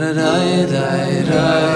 How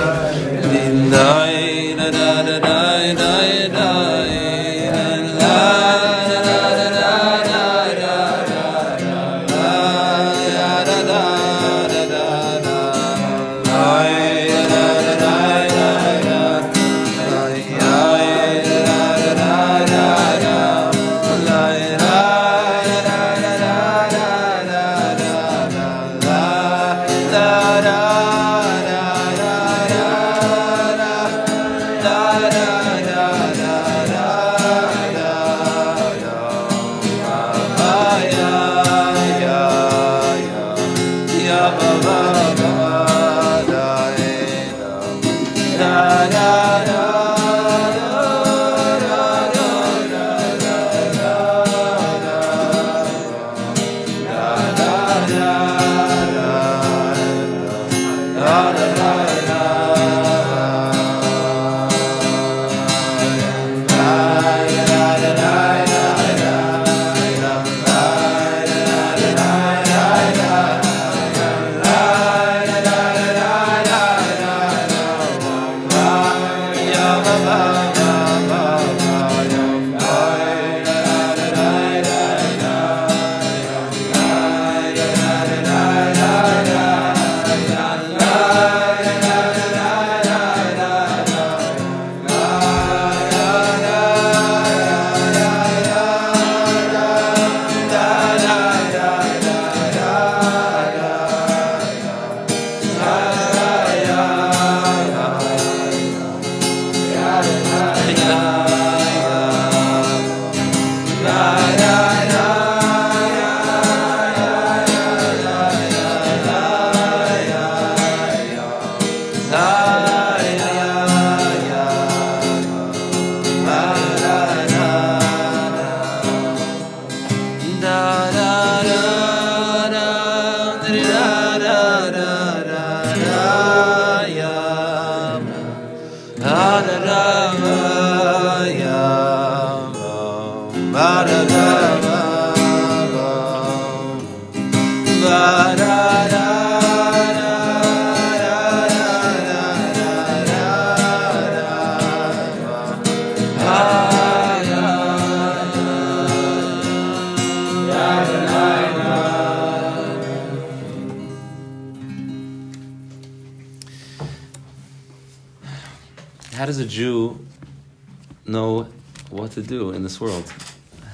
to do in this world?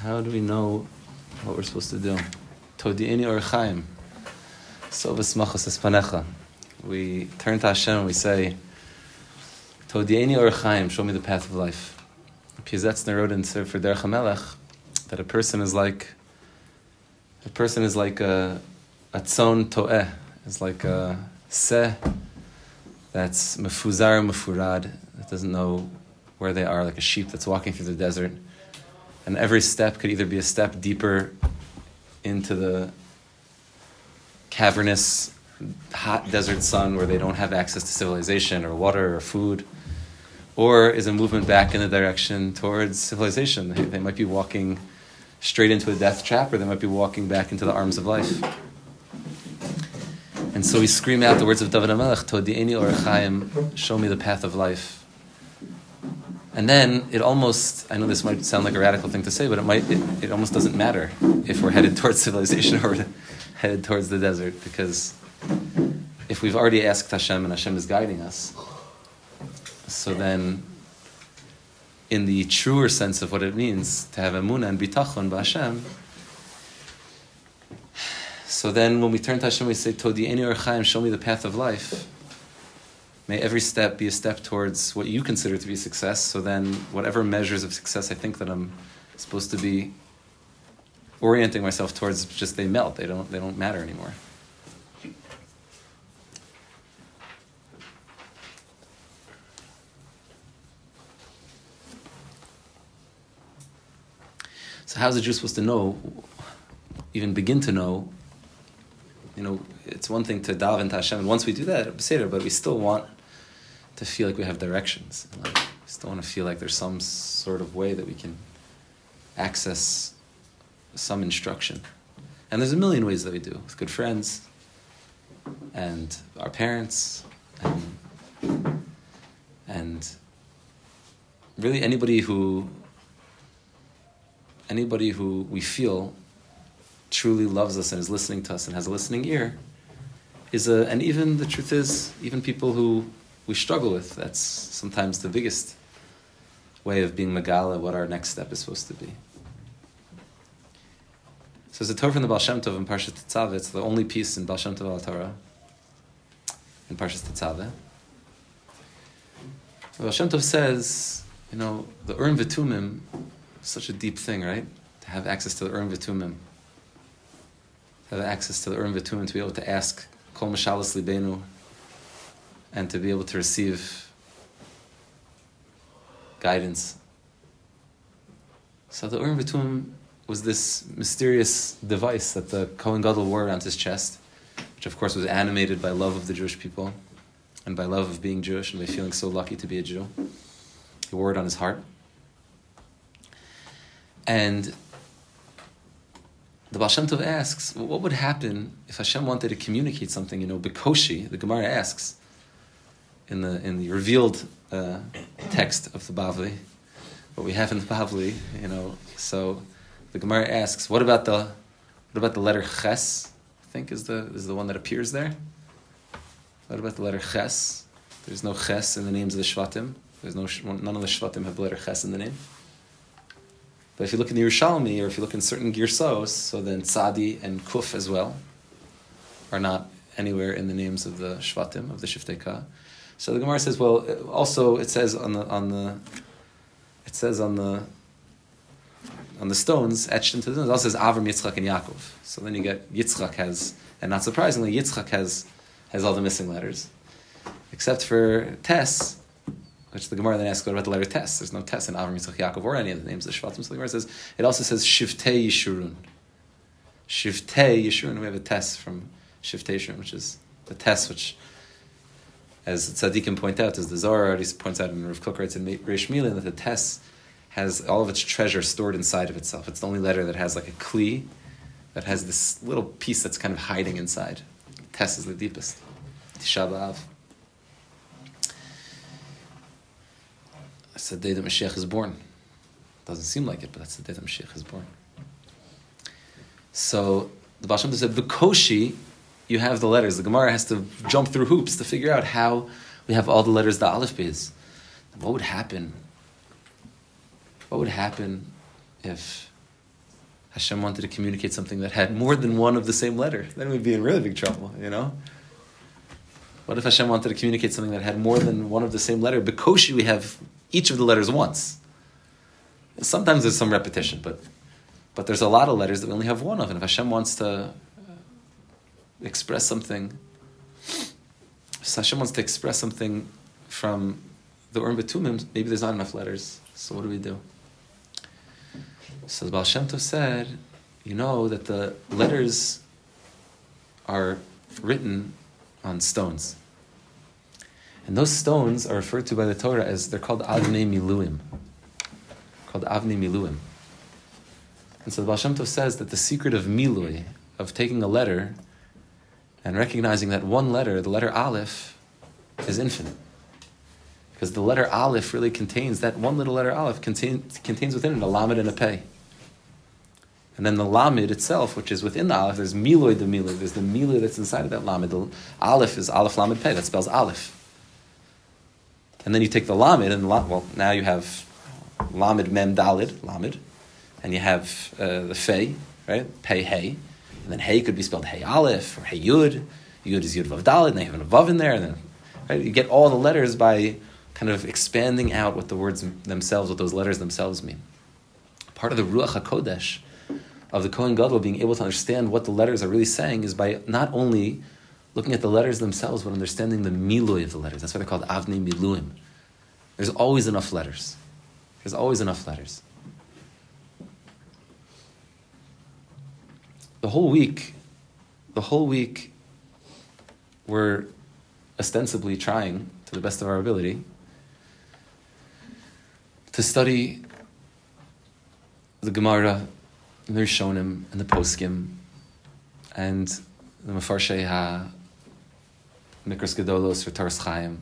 How do we know what we're supposed to do? Todi'ini or Chaim. We turn to Hashem and we say, Todi'ini or Chaim, show me the path of life. Piazetzner wrote in Sefer Derech HaMelech that a person is like a person is like a, a tzon to'eh, is like a seh that's mefuzar mefurad, that doesn't know where they are, like a sheep that's walking through the desert. And every step could either be a step deeper into the cavernous, hot desert sun where they don't have access to civilization or water or food, or is a movement back in the direction towards civilization. They, might be walking straight into a death trap, or they might be walking back into the arms of life. And so we scream out the words of David HaMelech, Todi'eni Orchaim, show me the path of life. And then it almost, I know this might sound like a radical thing to say, but it might, it, it almost doesn't matter if we're headed towards civilization or headed towards the desert, because if we've already asked Hashem and Hashem is guiding us, so then in the truer sense of what it means to have emunah and bitachon b'Hashem, so then when we turn to Hashem, we say, Todi Eni Chaim, show me the path of life. May every step be a step towards what you consider to be success. So then, whatever measures of success I think that I'm supposed to be orienting myself towards, just they melt. They don't. They don't matter anymore. So how's a Jew supposed to know, even begin to know, you know, it's one thing to dive into Hashem, and once we do that but we still want to feel like we have directions. Like, we still want to feel like there's some sort of way that we can access some instruction. And there's a million ways that we do with good friends, and our parents and, and really anybody who anybody who we feel truly loves us and is listening to us and has a listening ear is a and even the truth is even people who we struggle with that's sometimes the biggest way of being megala what our next step is supposed to be so it's a Torah from the Baal Shem Tov in Parshas Tetzaveh. It's the only piece in Baal Shem Tov al Torah in Parshas Tetzaveh. Baal Shem Tov says, you know, the Urim V'Tumim is such a deep thing, right? To have access to the Urim V'Tumim. To have access to the Urim V'Tumim, to be able to ask Kol Mashalas Libenu, and to be able to receive guidance. So the Urim V'Tumim was this mysterious device that the Kohen Gadol wore around his chest, which of course was animated by love of the Jewish people and by love of being Jewish and by feeling so lucky to be a Jew. He wore it on his heart. And the Baal Shem Tov asks, well, what would happen if Hashem wanted to communicate something? You know, Bekoshi, the Gemara asks in the in the revealed uh, text of the Bavli, what we have in the Bavli, you know, so the Gemara asks, what about the what about the letter Ches? I think is the is the one that appears there. What about the letter Ches? There's no Ches in the names of the Shvatim. There's no none of the Shvatim have the letter Ches in the name. But if you look in the Yerushalmi, or if you look in certain Girsos, so then Tzadi and Kuf as well are not anywhere in the names of the Shvatim of the Shiftei Ka. So the Gemara says, well, also it says on the on the it says on the on the stones etched into the stones. It also says Avram, Yitzchak, and Yaakov. So then you get Yitzchak has, and not surprisingly, Yitzchak has has all the missing letters, except for Tes, which the Gemara then asks, what about the letter Tes? There's no Tes in Avram, Yitzchak, Yaakov, or any of the names of the Shvatim. So the Gemara says it also says Shivtei Yishurun. Shivtei Yishurun. We have a Tes from Shivtei Yishurun, which is the Tes which as Tzaddikim point out, as the Zohar already points out in Rav Kook writes in Reish Milin, that the Tes has all of its treasure stored inside of itself. It's the only letter that has like a kli, that has this little piece that's kind of hiding inside. Tes is the deepest. Tisha B'Av. That's the day that Mashiach is born. Doesn't seem like it, but that's the day that Mashiach is born. So the Baal Shem said, Bekoshi, you have the letters. The Gemara has to jump through hoops to figure out how we have all the letters, the Aleph Beis. What would happen what would happen if Hashem wanted to communicate something that had more than one of the same letter? Then we'd be in really big trouble, you know? What if Hashem wanted to communicate something that had more than one of the same letter? Bekoshi, we have each of the letters once. Sometimes there's some repetition, but but there's a lot of letters that we only have one of. And if Hashem wants to express something, if Hashem wants to express something from the Urim V'Tumim, maybe there's not enough letters. So what do we do? So the Baal Shem Tov said, you know that the letters are written on stones. And those stones are referred to by the Torah as they're called Avnei Miluim. Called Avnei Miluim. And so the Baal Shem Tov says that the secret of Milui, of taking a letter and recognizing that one letter, the letter Aleph, is infinite because the letter Aleph really contains that one little letter Aleph contains contains within it a Lamed and a Pei. And then the Lamed itself, which is within the Aleph, there's Miloy the Miloy, there's the Miloy that's inside of that Lamed. The Aleph is Aleph Lamed Pei, that spells Aleph. And then you take the Lamed, and well, now you have Lamed Mem Dalid, Lamed, and you have uh, the Fei, right? Pei Hey. And then Hey could be spelled Hey Aleph or Hey Yud. Yud is Yud Vav Dalid, and they have an Vav in there, and then right? you get all the letters by kind of expanding out what the words themselves, what those letters themselves mean. Part of the Ruach HaKodesh of the Kohen Gadol being able to understand what the letters are really saying is by not only looking at the letters themselves, but understanding the miloy of the letters. That's why they're called Avnei Miluim. There's always enough letters. There's always enough letters. The whole week, the whole week, we're ostensibly trying, to the best of our ability, to study the Gemara, and the Rishonim, and the Poskim, and the Mefarshei Mikras Gedolos or Toras Chaim.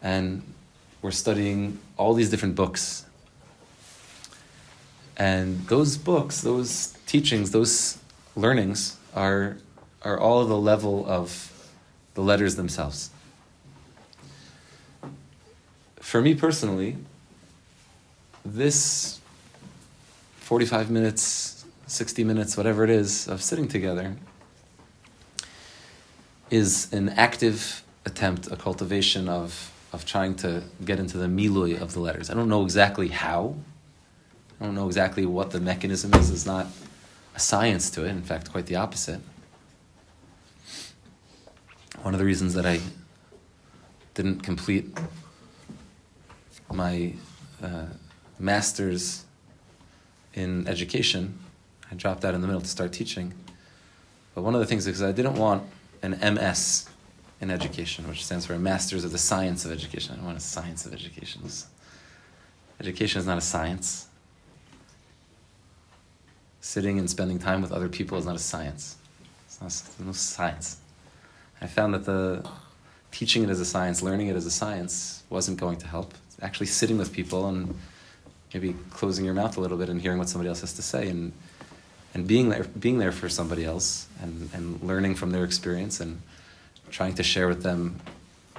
And we're studying all these different books. And those books, those teachings, those learnings are, are all the level of the letters themselves. For me personally, this 45 minutes, 60 minutes, whatever it is, of sitting together is an active attempt, a cultivation of, of trying to get into the milui of the letters. I don't know exactly how. I don't know exactly what the mechanism is. It's not a science to it. In fact, quite the opposite. One of the reasons that I didn't complete my uh, master's in education, I dropped out in the middle to start teaching. But one of the things is I didn't want an MS in education, which stands for a Master's of the Science of Education. I don't want a Science of Education. Education is not a science. Sitting and spending time with other people is not a science. It's not, there's no science. I found that the teaching it as a science, learning it as a science, wasn't going to help. Actually, sitting with people and maybe closing your mouth a little bit and hearing what somebody else has to say and and being there being there for somebody else and, and learning from their experience and trying to share with them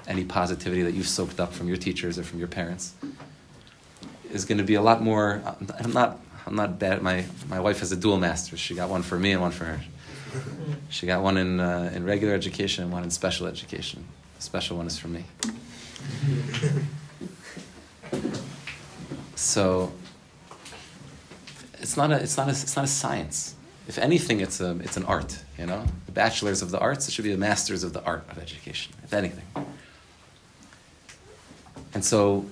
any positivity that you've soaked up from your teachers or from your parents is going to be a lot more I'm not I'm not bad my my wife has a dual master she got one for me and one for her she got one in uh, in regular education and one in special education the special one is for me so it's not a it's not a it's not a science. If anything, it's a it's an art. You know, the bachelors of the arts. It should be the masters of the art of education. If anything. And so,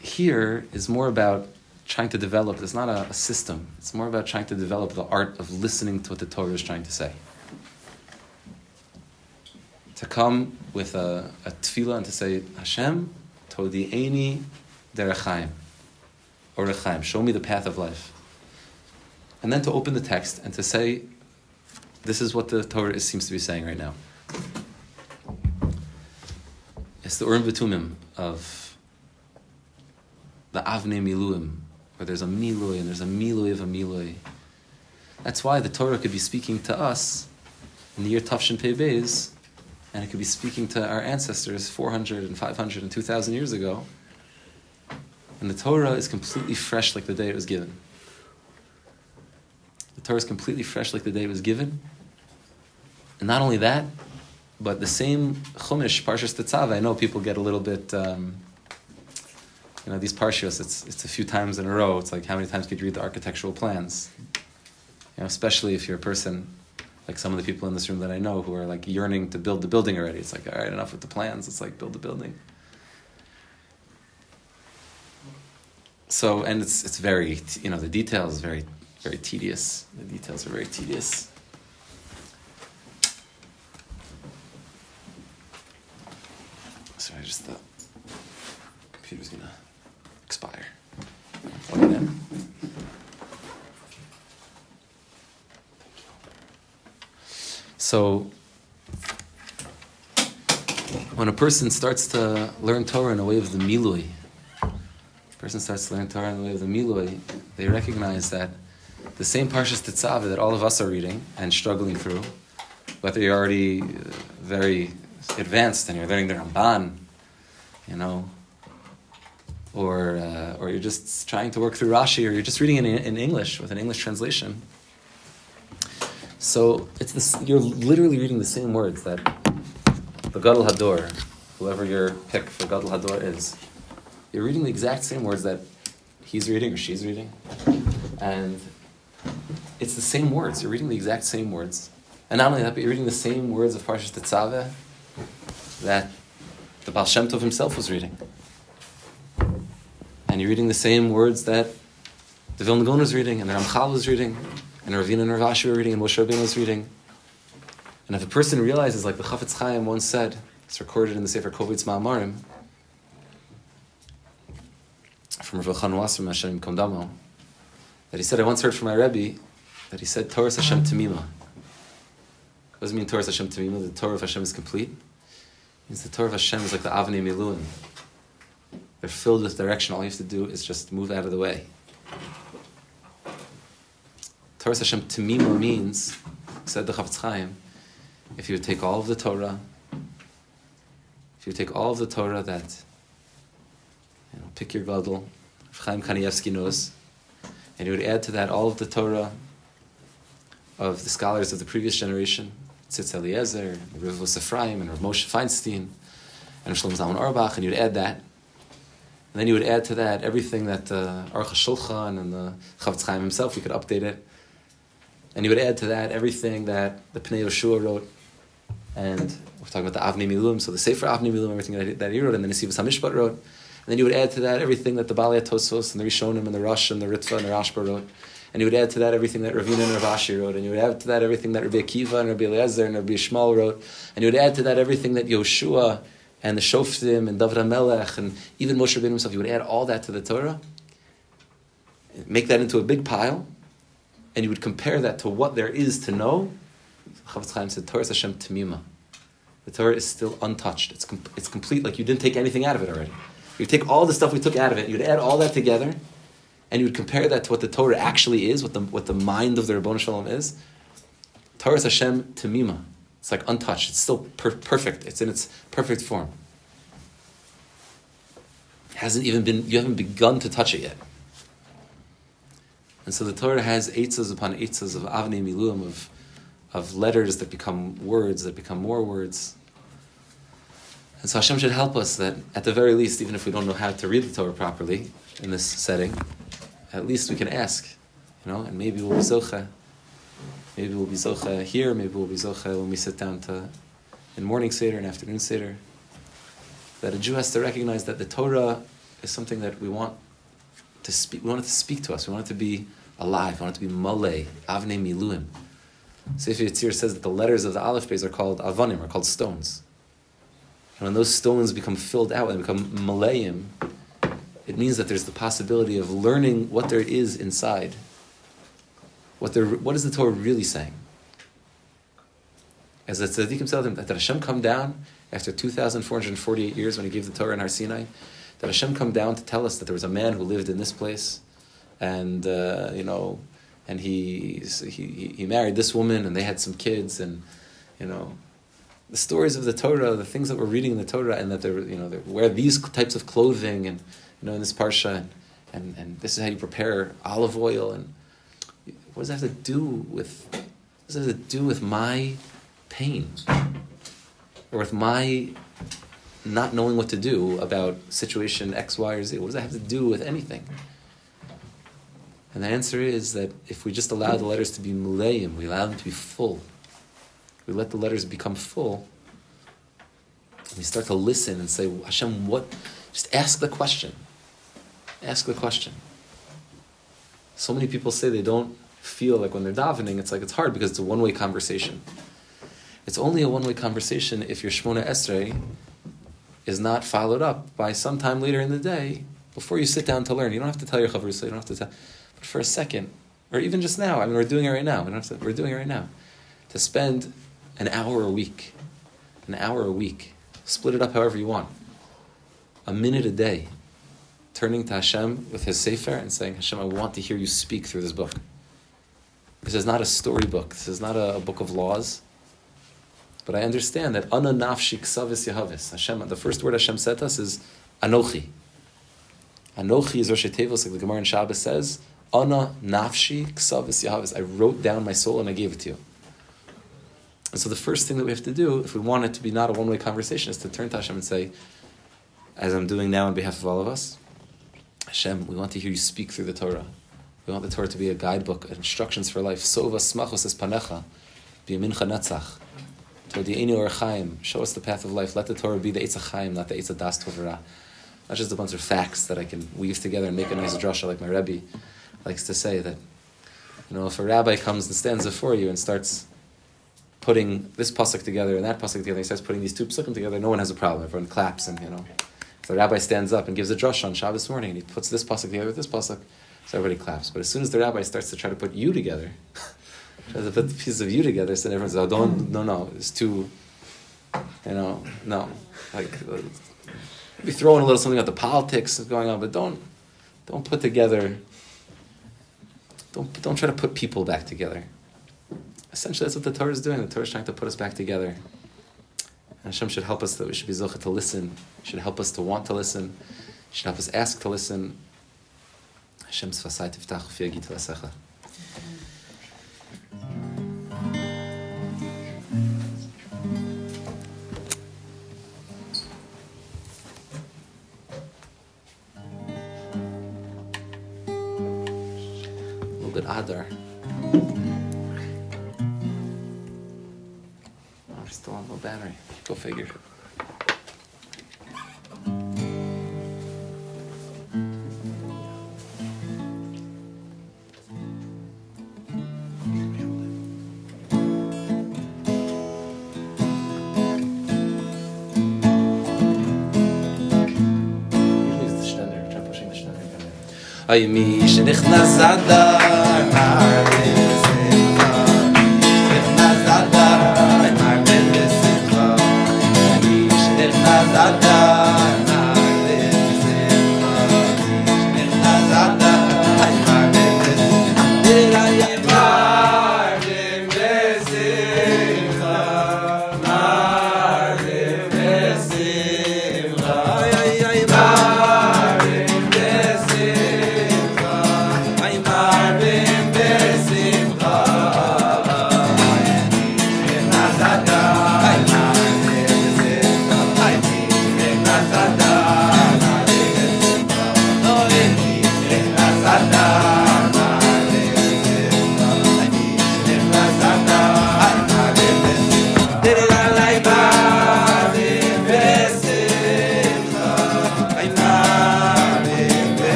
here is more about trying to develop. It's not a, a system. It's more about trying to develop the art of listening to what the Torah is trying to say. To come with a, a tefillah and to say, Hashem, todi'eni derechaim, or rechaim, show me the path of life and then to open the text and to say, this is what the Torah seems to be saying right now. It's the Urim V'Tumim of the Avnei Miluim, where there's a Milui and there's a Milui of a Milui. That's why the Torah could be speaking to us in the year Tafshin Pei and it could be speaking to our ancestors 400 and 500 and 2,000 years ago. And the Torah is completely fresh like the day it was given. The Torah is completely fresh like the day it was given. And not only that, but the same Chumash, Parshas Tetzaveh, I know people get a little bit, um, you know, these Parshas, it's, it's a few times in a row. It's like, how many times could you read the architectural plans? You know, especially if you're a person, like some of the people in this room that I know who are like yearning to build the building already. It's like, all right, enough with the plans. It's like, build the building. So, and it's, it's very, you know, the details very very tedious. The details are very tedious. Sorry, I just thought computer's gonna expire. It in. So, when a person starts to learn Torah in a way of the milui, person starts to learn Torah in the way of the milui, they recognize that the same Parshas Tetzaveh that all of us are reading and struggling through, whether you're already uh, very advanced and you're learning the Ramban, you know, or, uh, or you're just trying to work through Rashi, or you're just reading in, in English with an English translation. So it's this, you're literally reading the same words that the Gadol Hador, whoever your pick for Gadol Hador is, you're reading the exact same words that he's reading or she's reading. And it's the same words. You're reading the exact same words. And not only that, but you're reading the same words of Parshas Tetzaveh that the Baal Shem Tov himself was reading. And you're reading the same words that the Vilna Gaon was reading, and the Ramchal was reading, and the Ravina and Rav Ashi were reading, and Moshe Rabbeinu was reading. And if a person realizes, like the Chafetz Chaim once said, it's recorded in the Sefer Kovitz Ma'amarim, from Rav Elchanan Wasserman Hashem Kondamo, that he said, I once heard from my Rebbe that he said, Torah Hashem Tamima. doesn't mean Torah Hashem Tamima, the Torah of Hashem is complete. It means the Torah of Hashem is like the Avnei Miluim. They're filled with direction. All you have to do is just move out of the way. Torah Hashem Tamima means, said the Chafetz Chaim, if you take all of the Torah, if you take all of the Torah that, you know, pick your Gadol, Chaim Kanievsky knows, and you would add to that all of the Torah of the scholars of the previous generation, Tzitz Eliezer, Rav Ephraim, and Rav Moshe Feinstein, and Shlomo Zalman Auerbach, and you'd add that. And then you would add to that everything that uh, Aruch and the Chafetz Chaim himself, you could update it. And you would add to that everything that the Pnei Yoshua wrote, and we're talking about the Avnei Miluim, so the Sefer Avnei Miluim, everything that he, wrote, and then the Nesivos HaMishpat wrote. And then you would add to that everything that the Balei Tosfos and the Rishonim and the Rosh and the Ritva and the Rashba wrote. And you would add to that everything that Ravina and Rav Ashi wrote. And you would add to that everything that Rabbi Akiva and Rabbi Eliezer and Rabbi Shmuel wrote. And you would add to that everything that Yoshua and the Shoftim and David HaMelech and even Moshe Rabbeinu himself. You would add all that to the Torah, make that into a big pile, and you would compare that to what there is to know. Chafetz Chaim said, Torah is Hashem Tamima. The Torah is still untouched. It's, com- it's complete, like you didn't take anything out of it already. You take all the stuff we took out of it, you'd add all that together, and you would compare that to what the Torah actually is, what the, what the mind of the Rabbon Shalom is. Torah is Hashem Tamima. It's like untouched. It's still per- perfect. It's in its perfect form. It hasn't even been, you haven't begun to touch it yet. And so the Torah has eitzas upon eitzas of avnei miluim, of, of letters that become words, that become more words. And so Hashem should help us that, at the very least, even if we don't know how to read the Torah properly in this setting, at least we can ask, you know, and maybe we'll be zocha. Maybe we'll be zocha here, maybe we'll be zocha when we sit down to in morning seder and afternoon seder. That a Jew has to recognize that the Torah is something that we want to speak. We want it to speak to us. We want it to be alive. We want it to be malay, avnei miluim. Sefer Yetzir says that the letters of the Aleph Beis are called avanim, are called stones. And when those stones become filled out and become malayim, it means that there's the possibility of learning what there is inside. What, what is the Torah really saying? As the tzaddikim tell them, that Hashem come down after 2,448 years when he gave the Torah in Har Sinai, that Hashem come down to tell us that there was a man who lived in this place, and uh, you know, and he, he he married this woman, and they had some kids, and you know, the stories of the Torah, the things that we're reading in the Torah, and that they're, you know they wear these types of clothing, and you know in this parsha, and, and and this is how you prepare olive oil, and what does that have to do with what does that have to do with my pain or with my not knowing what to do about situation X, Y, or Z? What does that have to do with anything? And the answer is that if we just allow the letters to be mulayim, we allow them to be full, we let the letters become full, and we start to listen and say, Hashem, what? Just ask the question. Ask the question. So many people say they don't feel like when they're davening, it's like it's hard because it's a one way conversation. It's only a one way conversation if your Shmona Esrei is not followed up by sometime later in the day before you sit down to learn. You don't have to tell your chavrusa, you don't have to tell, but for a second, or even just now. I mean, we're doing it right now. We don't have to, we're doing it right now. To spend an hour a week, an hour a week, split it up however you want, a minute a day, turning to Hashem with His sefer and saying, Hashem, I want to hear you speak through this book. This is not a storybook. This is not a, a book of laws. But I understand that ana nafshi ksavis yahavis. Hashem, the first word Hashem said to us is anochi. Anochi is Rosh Tevos, like the Gemara in Shabbos says, ana nafshi ksavis yahavis. I wrote down my soul and I gave it to you. And so the first thing that we have to do, if we want it to be not a one-way conversation, is to turn to Hashem and say, as I'm doing now on behalf of all of us, Hashem, we want to hear you speak through the Torah. We want the Torah to be a guidebook, instructions for life. Sova smachos es panecha, b'yamincha netzach. Show us the path of life. Let the Torah be the Eitz Chaim, not the Eitz Das Tovara. Not just a bunch of facts that I can weave together and make a nice drasha like my Rebbe likes to say that, you know, if a rabbi comes and stands before you and starts putting this pasuk together and that pasuk together, he starts putting these two pasukim together, no one has a problem. Everyone claps and, you know. If the rabbi stands up and gives a drush on Shabbos morning and he puts this pasuk together with this pasuk, so everybody claps. But as soon as the rabbi starts to try to put you together, Tries to put the pieces of you together, so everyone's oh, don't, no, no, it's too, you know, no. Like, be throwing a little something about the politics going on, but don't, don't put together, don't, don't try to put people back together. Essentially, that's what the Torah is doing. The Torah is trying to put us back together. And Hashem should help us that we should be zocha to listen. Should help us to want to listen. Should help us ask to listen. Hashem sfasai tiftach fi yagit v'asecha. A little bit adar. אוי מי שנכנס אדם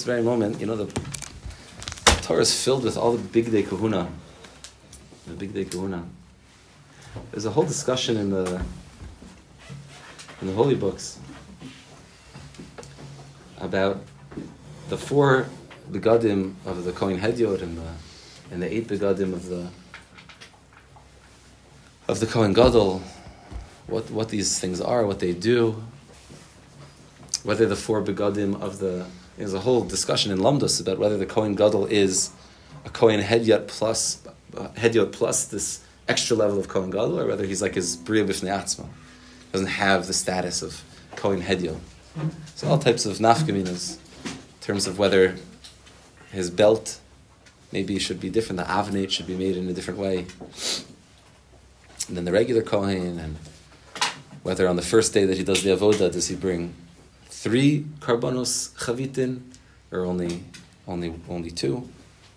this very moment, you know, the Torah is filled with all the big day kahuna. The big day kahuna. There's a whole discussion in the in the holy books about the four begadim of the Kohen Hedyot and the and the eight begadim of the of the Kohen Gadol, what what these things are, what they do, whether the four begadim of the there's a whole discussion in Lamdos about whether the Kohen Gadol is a Kohen Hedyot plus uh, Hedyot plus this extra level of Kohen Gadol, or whether he's like his Bria B'fnei Atzma, doesn't have the status of Kohen Hedyot. So all types of nafkaminas in terms of whether his belt maybe should be different, the avnate should be made in a different way than the regular Kohen, and whether on the first day that he does the avoda does he bring three karbanos chavitin or only only only two.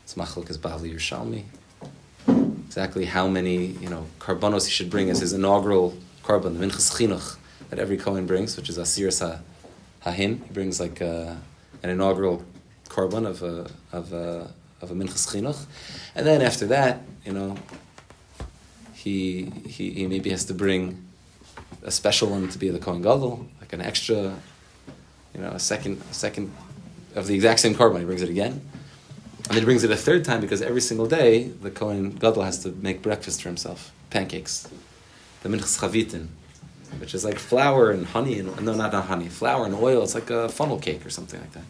It's machlokes bavli Yerushalmi. exactly how many you know karbanos he should bring as his inaugural karban, the minchas chinuch that every Kohen brings, which is asir sa hahin. He brings like uh, an inaugural karban of a of a of a minchas chinuch, and then after that, you know, he he, he maybe has to bring a special one to be the Kohen Gadol, like an extra, you know, a second a second of the exact same karban. He brings it again. And then he brings it a third time because every single day the Kohen Gadol has to make breakfast for himself, pancakes, the minchas chavitin, which is like flour and honey and no, not, honey, flour and oil. It's like a funnel cake or something like that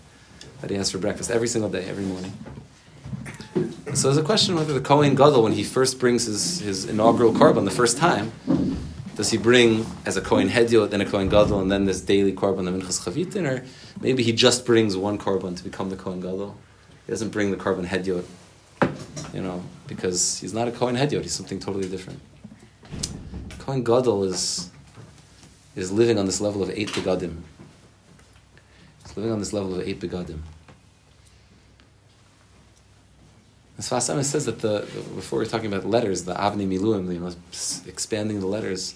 that he has for breakfast every single day, every morning. so there's a question whether the Kohen Gadol, when he first brings his, his inaugural korban the first time, does he bring as a Kohen Hediot, then a Kohen Gadol, and then this daily korban, the Minchas Chavitin, or maybe he just brings one korban to become the Kohen Gadol? He doesn't bring the korban Hediot, you know, because he's not a Kohen Hediot, he's something totally different. Kohen Gadol is, is living on this level of eight begadim. He's living on this level of eight begadim. As Sfas Emes says that the, before we are talking about letters, the Avnei Miluim, expanding the letters.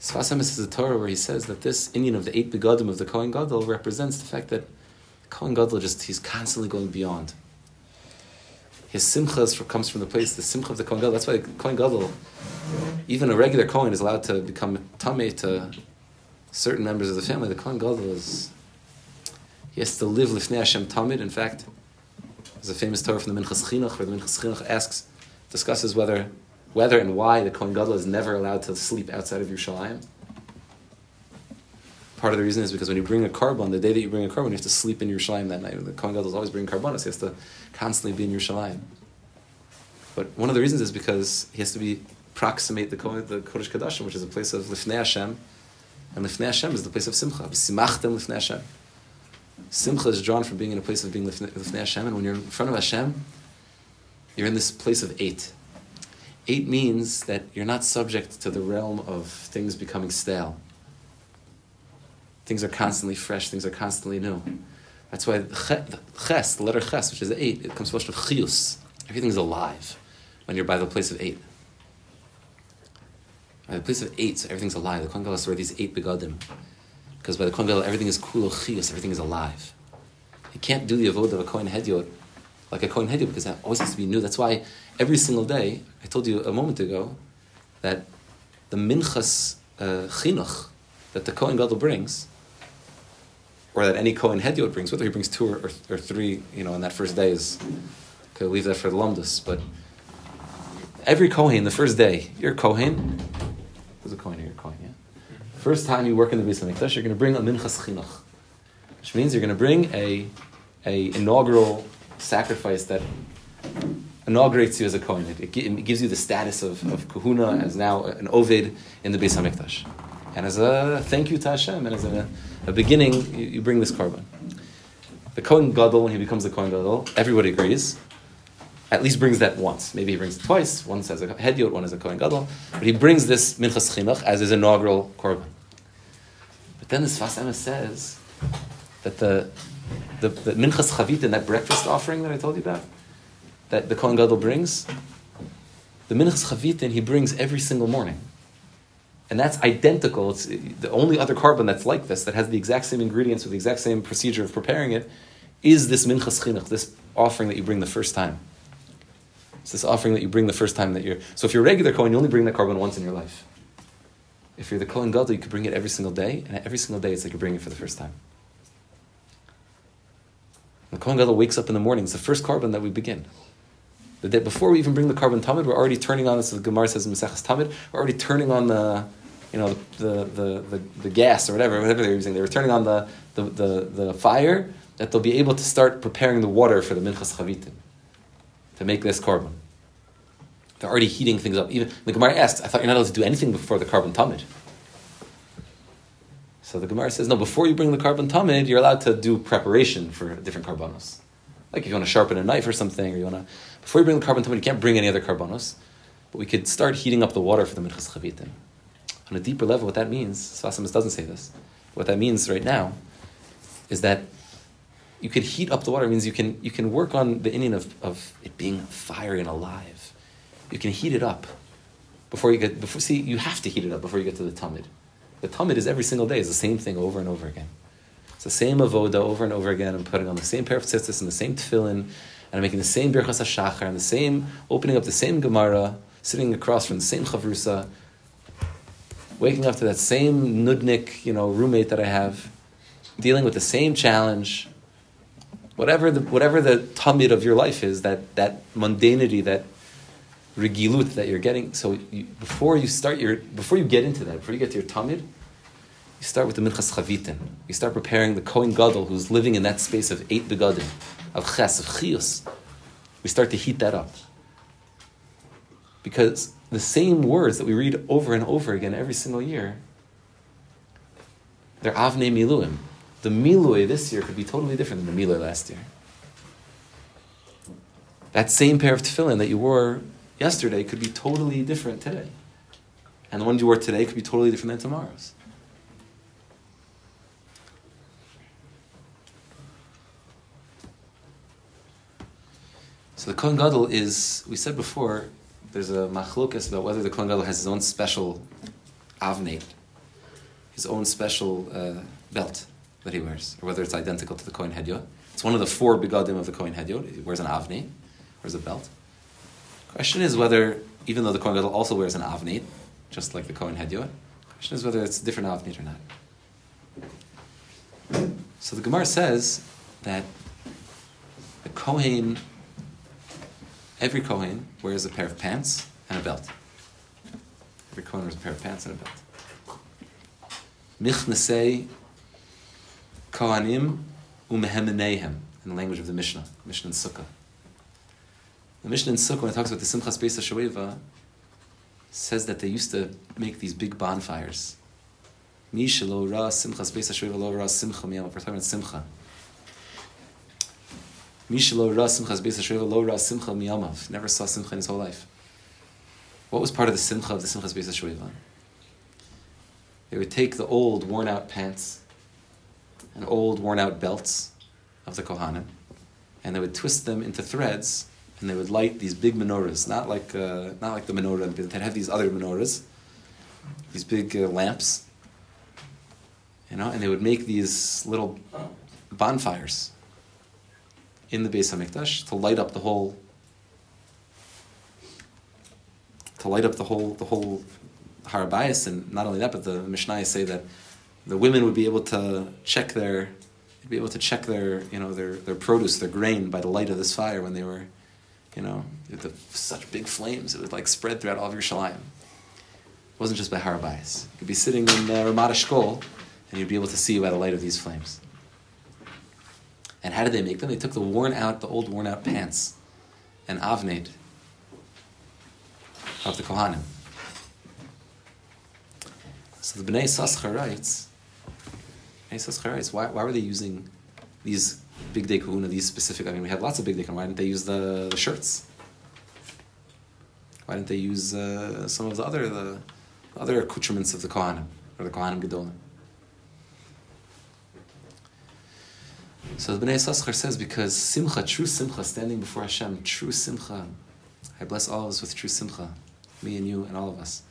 Sfas Emes is a Torah where he says that this inyan of the eight begadim of the Kohen Gadol represents the fact that Kohen Gadol just he's constantly going beyond. His simcha comes from the place, the simcha of the Kohen Gadol. That's why Kohen Gadol, even a regular Kohen, is allowed to become tamei to certain members of the family. The Kohen Gadol is he has to live lifnei Hashem tamid. In fact, there's a famous Torah from the Minchas Chinuch where the Minchas Chinuch asks, discusses whether, whether and why the Kohen Gadol is never allowed to sleep outside of Yerushalayim. Part of the reason is because when you bring a korban, the day that you bring a korban, you have to sleep in Yerushalayim that night. The Kohen Gadol is always bringing korbanos; he has to constantly be in Yerushalayim. But one of the reasons is because he has to be proximate the the Kodesh Kadashim, which is a place of Lifnei Hashem, and Lifnei Hashem is the place of Simcha. Simachtem Lifnei Hashem. Simcha is drawn from being in a place of being Lifnei Hashem, and when you're in front of Hashem, you're in this place of eight. Eight means that you're not subject to the realm of things becoming stale. Things are constantly fresh, things are constantly new. That's why the ches, the letter ches, which is eight, it comes from chius. Everything's alive when you're by the place of eight. By the place of eight, so everything's alive. The Kohen Gadol where these eight begadim. Because by the Kohen everything is kulo chius, everything is alive. You can't do the avodah of a Kohen Hediot like a Kohen Hediot because that always has to be new. That's why every single day, I told you a moment ago, that the minchas uh, chinuch that the Kohen Gadol brings or that any Kohen Hediot brings, whether he brings two or, or, or, three, you know, on that first day is, okay, leave that for the Lumdus, but every Kohen, the first day, you're Kohen, who's a Kohen, you're a Kohen, yeah? First time you work in the Beis HaMikdash, you're going to bring a Minchas Chinuch, which means you're going to bring a, a inaugural sacrifice that inaugurates you as a Kohen. It, it, gives you the status of, of Kahuna as now an Ovid in the Beis HaMikdash. And as a thank you to Hashem, and as a, a beginning, you, you, bring this korban. The Kohen Gadol, when he becomes the Kohen Gadol, everybody agrees, at least brings that once. Maybe he brings it twice, one says a Hediot, one as a Kohen Gadol, but he brings this Minchas Chinuch as his inaugural korban. But then the Sfas says that the, the, the Minchas Chavit and that breakfast offering that I told you about, that the Kohen Gadol brings, the Minchas Chavitin he brings every single morning. And that's identical. It's the only other korban that's like this, that has the exact same ingredients with the exact same procedure of preparing it, is this minchas chinuch, this offering that you bring the first time. It's this offering that you bring the first time that you're. So if you're a regular Kohen, you only bring that korban once in your life. If you're the Kohen Gadol, you could bring it every single day, and every single day it's like you're bringing it for the first time. The Kohen Gadol wakes up in the morning, it's the first korban that we begin. The day before we even bring the korban tamid, we're already turning on, this the Gemara says in Maseches Tamid, we're already turning on the, you know, the, the, the, the, gas or whatever, whatever they're using. They were turning on the, the, the, the fire that they'll be able to start preparing the water for the minchas chavitim to make this korban. They're already heating things up. Even the Gemara asks, I thought you're not allowed to do anything before the korban tamid. So the Gemara says, no, before you bring the korban tamid, you're allowed to do preparation for different korbanos. Like if you want to sharpen a knife or something, or you want to, before you bring the korban tamid, you can't bring any other korbanos, But we could start heating up the water for the minchas chavitim on a deeper level, what that means, Sfas Emes doesn't say this. What that means right now is that you could heat up the water. It means you can you can work on the inyan of, of it being fiery and alive. you can heat it up before you get before see you have to heat it up before you get to the tamid. The tamid is every single day is the same thing over and over again. It's the same avoda over and over again. I'm putting on the same pair of tzitzis and the same tefillin, and I'm making the same birchas hashachar and the same opening up the same gemara, sitting across from the same chavrusa, waking up to that same nudnik, you know, roommate that I have, dealing with the same challenge. Whatever the whatever the tamid of your life is, that that mundanity, that regilut that you're getting. So you, before you start your, before you get into that, before you get to your tamid, you start with the minchas chavitin. You start preparing the kohen gadol who's living in that space of eight begadim, of ches, of chius. We start to heat that up because the same words that we read over and over again every single year, they're avnei miluim. The milui this year could be totally different than the milui last year. That same pair of tefillin that you wore yesterday could be totally different today. And the ones you wore today could be totally different than tomorrow's. So the Kohen Gadol is, we said before, there's a machlokes about whether the Kohen Gadol has his own special avnate, his own special uh, belt that he wears, or whether it's identical to the Kohen Hedyot. It's one of the four begadim of the Kohen Hedyot. He wears an avnate, wears a belt. Question is whether, even though the Kohen Gadol also wears an avnit, just like the Kohen Hedyot, question is whether it's a different avnit or not. So the Gemara says that the Kohen, every Kohen wears a pair of pants and a belt. Every Kohen wears a pair of pants and a belt. Michnesei Kohanim umehemeneihem, in the language of the Mishnah, Mishnah and Sukkah. The Mishnah in Sukkah, when it talks about the Simchas Beis HaShoeva, says that they used to make these big bonfires. Mi shelo ra Simchas Beis HaShoeva lo ra simcha miyam. We're talking about simcha. Mi shelo ra Simchas HaShoeva lo ra simcha miyamav. Never saw simcha in his whole life. What was part of the simcha of the Simchas Beis HaShoeva? They would take the old, worn-out pants and old, worn-out belts of the Kohanim, and they would twist them into threads and they would light these big menorahs, not like uh, not like the menorah. They'd have these other menorahs, these big uh, lamps, you know, and they would make these little bonfires in the Beis Hamikdash to light up the whole to light up the whole the whole Har HaBayis, and not only that, but the Mishnah say that the women would be able to check their be able to check their you know their, their produce, their grain by the light of this fire when they were you know, the, such big flames, it would like spread throughout all of Yerushalayim. It wasn't just by Har HaBayis. You could be sitting in uh, Ramat and you'd be able to see by the light of these flames. And how did they make them? They took the worn out, the old worn out pants and avnate of the Kohanim. So the Bnei Saschar writes, Bnei Saschar writes, why, why were they using these bigdei kehunah, these specific, I mean, we had lots of bigdei kehunah. Why didn't they use the, the shirts? Why didn't they use uh, some of the other the other accoutrements of the Kohanim or the Kohanim Gedolim? So the Bnei Saschar says because simcha, true simcha, standing before Hashem, true simcha. I bless all of us with true simcha, me and you and all of us.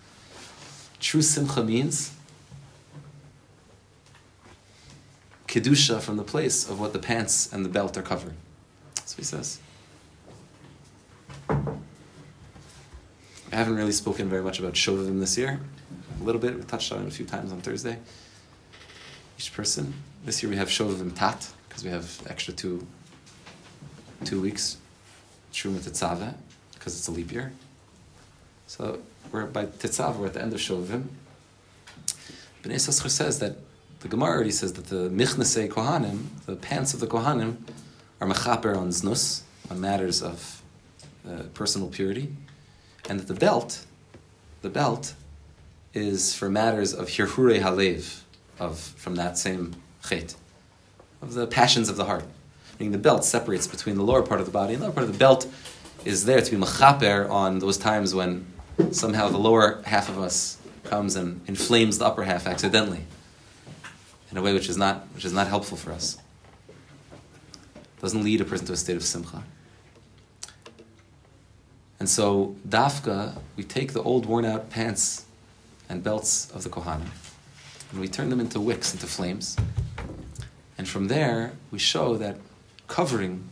True simcha means kedusha from the place of what the pants and the belt are covering. So he says. I haven't really spoken very much about Shovavim this year. A little bit, we touched on it a few times on Thursday. Each person. This year we have Shovavim Tat, because we have extra two two weeks. Shuma Tetzaveh, because it's a leap year. So we're by Tetzav, we're at the end of Shovavim. Bnei Saschar says that the Gemara already says that the Michnasei Kohanim, the pants of the Kohanim, are mechaper on znus, on matters of uh, personal purity, and that the belt, the belt, is for matters of hirhure halev, of from that same chet, of the passions of the heart. Meaning the belt separates between the lower part of the body and the lower part of the belt is there to be mechaper on those times when somehow the lower half of us comes and inflames the upper half accidentally in a way which is not, which is not helpful for us. It Doesn't lead a person to a state of simcha. And so, dafka, we take the old worn out pants and belts of the Kohanim, and we turn them into wicks, into flames. And from there, we show that covering,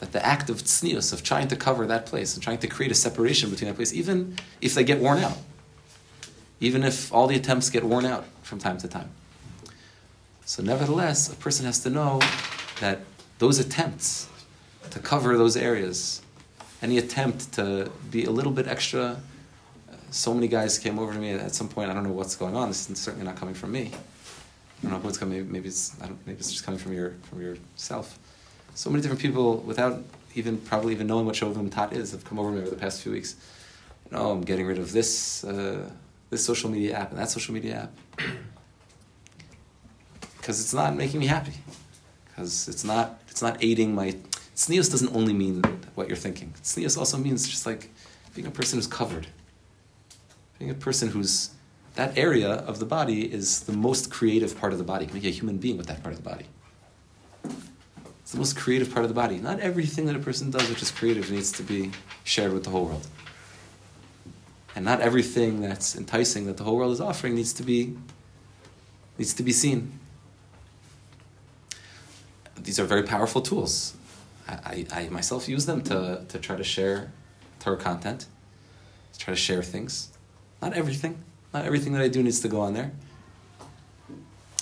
that the act of tznius, of trying to cover that place and trying to create a separation between that place, even if they get worn out, even if all the attempts get worn out from time to time. So, nevertheless, a person has to know that those attempts to cover those areas, any attempt to be a little bit extra, so many guys came over to me at some point. I don't know what's going on. This is certainly not coming from me. I don't know what's coming. Maybe it's maybe it's just coming from your from yourself. So many different people, without even probably even knowing what Shovavim Tat is, have come over to me over the past few weeks. Know, I'm getting rid of this uh, this social media app and that social media app because it's not making me happy. Because it's not it's not aiding my. Tznius doesn't only mean what you're thinking. Tznius also means just like being a person who's covered being a person who's that area of the body is the most creative part of the body. You can make a human being with that part of the body. It's the most creative part of the body. Not everything that a person does which is creative needs to be shared with the whole world. And not everything that's enticing that the whole world is offering needs to be needs to be seen. These are very powerful tools. I, I, I myself use them to, to try to share Torah content, to try to share things. Not everything. Not everything that I do needs to go on there.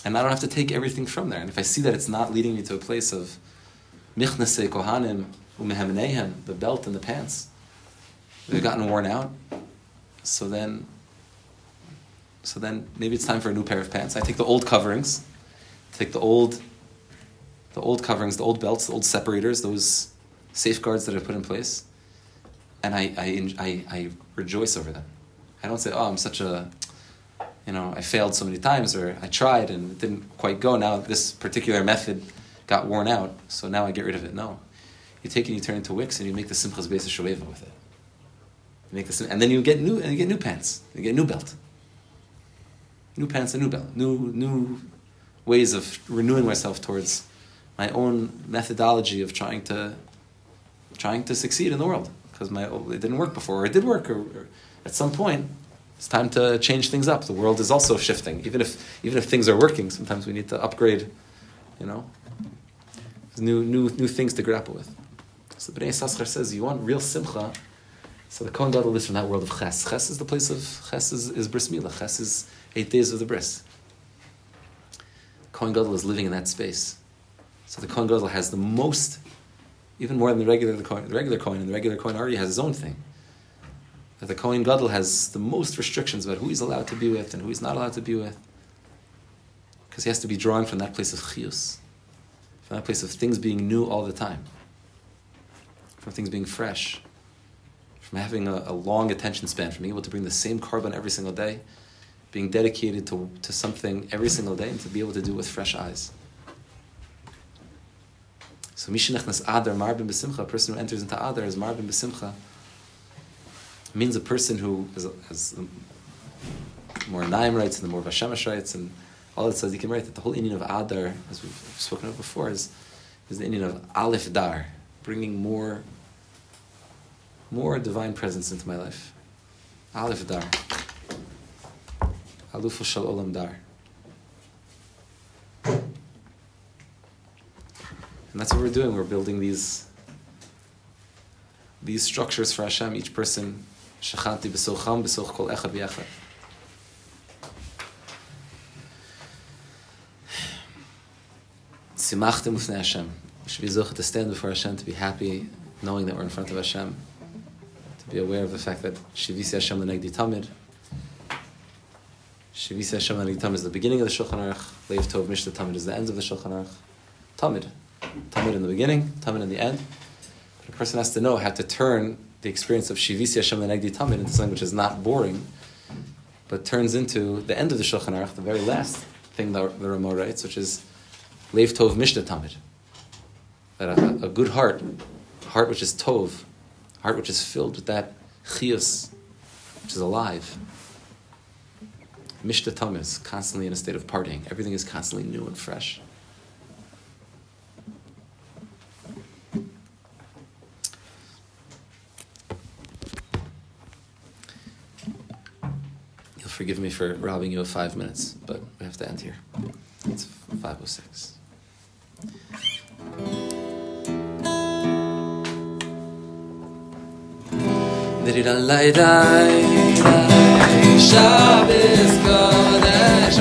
And I don't have to take everything from there. And if I see that it's not leading me to a place of michnase kohanim umehemenehem, the belt and the pants, they've gotten worn out, so then so then maybe it's time for a new pair of pants. I take the old coverings, take the old the old coverings, the old belts, the old separators, those safeguards that I put in place, and I, I, I, I rejoice over them. I don't say, oh, I'm such a, you know, I failed so many times or I tried and it didn't quite go. Now this particular method got worn out, so now I get rid of it. No. You take it and you turn it into wicks and you make the Simchas Beis Shoveva with it. You make this, and then you get new, and you get new pants. You get a new belt. New pants and new belt. New, new ways of renewing myself towards my own methodology of trying to, trying to succeed in the world because my it didn't work before, or it did work, or, or at some point, it's time to change things up. The world is also shifting. Even if, even if things are working, sometimes we need to upgrade, you know. New, new, new things to grapple with. So Bnei Yissaschar says, you want real simcha, so the Kohen Gadol lives from that world of Ches. Ches is the place of, Ches is, is bris milah. Ches is eight days of the bris. Kohen Gadol is living in that space. So the Kohen Gadol has the most, even more than the regular the, Kohen, the regular Kohen, and the regular Kohen already has his own thing that the Kohen Gadol has the most restrictions about who he's allowed to be with and who he's not allowed to be with. Because he has to be drawing from that place of chiyus, from that place of things being new all the time, from things being fresh, from having a, a long attention span, from being able to bring the same korban every single day, being dedicated to, to something every single day and to be able to do it with fresh eyes. So Mishinechnas Adar Marbin B'Simcha, a person who enters into Adar is Marbin B'Simcha, means a person who has, has Maor Einayim writes and the Maor VaShemesh writes and all that says you can write that the whole inyan of Adar, as we've spoken of before, is, is the inyan of Aleph Dar, bringing more more divine presence into my life. Aleph Dar. Alufu Shal Olam Dar. And that's what we're doing. We're building these these structures for Hashem, each person. shachanti b'socham b'soch kol echad b'yechad. Simachtim ufnei Hashem. We should be zoch to stand before Hashem, to be happy, knowing that we're in front of Hashem. To be aware of the fact that Shivisi Hashem l'negdi tamid. Shivisi Hashem l'negdi tamid is the beginning of the Shulchan Aruch. Leiv Tov Mishta Tamid is the end of the Shulchan Aruch. Tamid. Tamid in the beginning, Tamid in the end. But a person has to know how to turn the experience of Shivisi Hashem Lenegdi Tamid into something which is not boring, but turns into the end of the Shulchan Aruch, the very last thing that the Ramah writes, which is Lev Tov Mishta Tamid. That a, a, good heart, heart which is Tov, heart which is filled with that Chios, which is alive. Mishta Tamid is constantly in a state of partying. Everything is constantly new and fresh. Forgive me for robbing you of five minutes, but we have to end here. It's 5.06. Shabbos Kodesh